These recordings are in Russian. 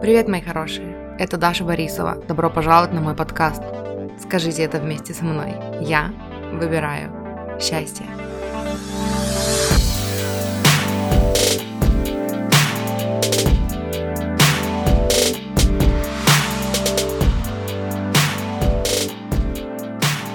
Привет, мои хорошие! Это Даша Борисова. Добро пожаловать на мой подкаст. Скажите это вместе со мной. Я выбираю счастье.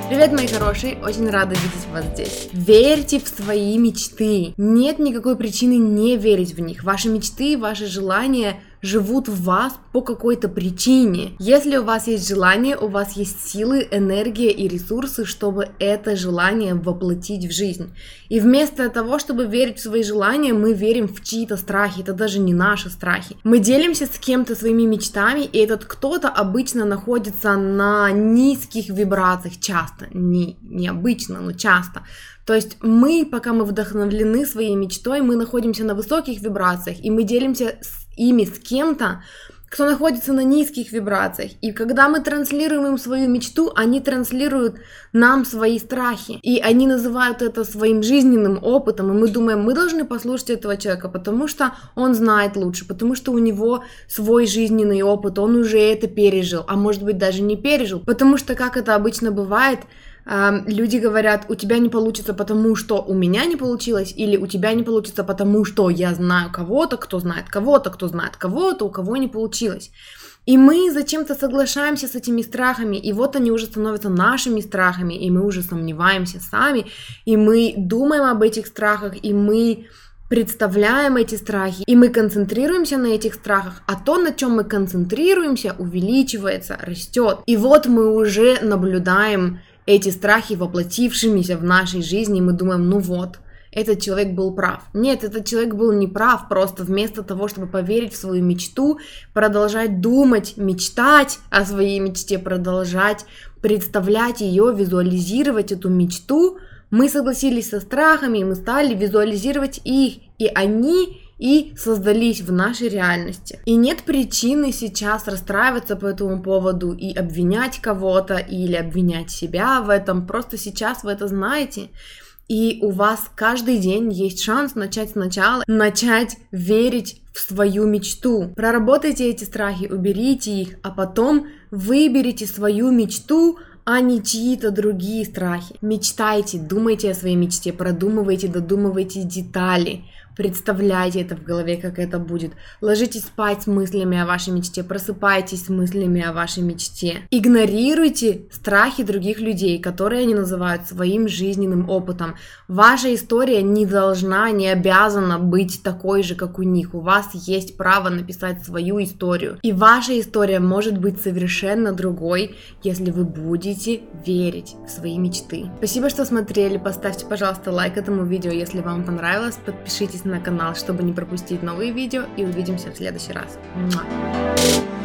Привет, мои хорошие! Очень рада видеть вас здесь. Верьте в свои мечты. Нет никакой причины не верить в них. Ваши мечты, ваши желания живут в вас по какой-то причине. Если у вас есть желание, у вас есть силы, энергия и ресурсы, чтобы это желание воплотить в жизнь. И вместо того, чтобы верить в свои желания, мы верим в чьи-то страхи. Это даже не наши страхи. Мы делимся с кем-то своими мечтами, и этот кто-то обычно находится на низких вибрациях часто. Не, не обычно, но часто. То есть мы, пока мы вдохновлены своей мечтой, мы находимся на высоких вибрациях, и мы делимся с ими с кем-то, кто находится на низких вибрациях. И когда мы транслируем им свою мечту, они транслируют нам свои страхи. И они называют это своим жизненным опытом. И мы думаем, мы должны послушать этого человека, потому что он знает лучше, потому что у него свой жизненный опыт, он уже это пережил, а может быть даже не пережил. Потому что, как это обычно бывает, люди говорят, у тебя не получится, потому что у меня не получилось, или у тебя не получится, потому что я знаю кого-то, кто знает кого-то, кто знает кого-то, у кого не получилось. И мы зачем-то соглашаемся с этими страхами, и вот они уже становятся нашими страхами, и мы уже сомневаемся сами, и мы думаем об этих страхах, и мы представляем эти страхи, и мы концентрируемся на этих страхах, а то, на чем мы концентрируемся, увеличивается, растет. И вот мы уже наблюдаем эти страхи воплотившимися в нашей жизни, мы думаем, ну вот, этот человек был прав. Нет, этот человек был не прав, просто вместо того, чтобы поверить в свою мечту, продолжать думать, мечтать о своей мечте, продолжать представлять ее, визуализировать эту мечту, мы согласились со страхами, и мы стали визуализировать их, и они и создались в нашей реальности. И нет причины сейчас расстраиваться по этому поводу и обвинять кого-то или обвинять себя в этом. Просто сейчас вы это знаете. И у вас каждый день есть шанс начать сначала, начать верить в свою мечту. Проработайте эти страхи, уберите их, а потом выберите свою мечту, а не чьи-то другие страхи. Мечтайте, думайте о своей мечте, продумывайте, додумывайте детали. Представляйте это в голове, как это будет. Ложитесь спать с мыслями о вашей мечте, просыпайтесь с мыслями о вашей мечте. Игнорируйте страхи других людей, которые они называют своим жизненным опытом. Ваша история не должна, не обязана быть такой же, как у них. У вас есть право написать свою историю. И ваша история может быть совершенно другой, если вы будете верить в свои мечты. Спасибо, что смотрели. Поставьте, пожалуйста, лайк этому видео, если вам понравилось. Подпишитесь на канал, чтобы не пропустить новые видео и увидимся в следующий раз. Муа.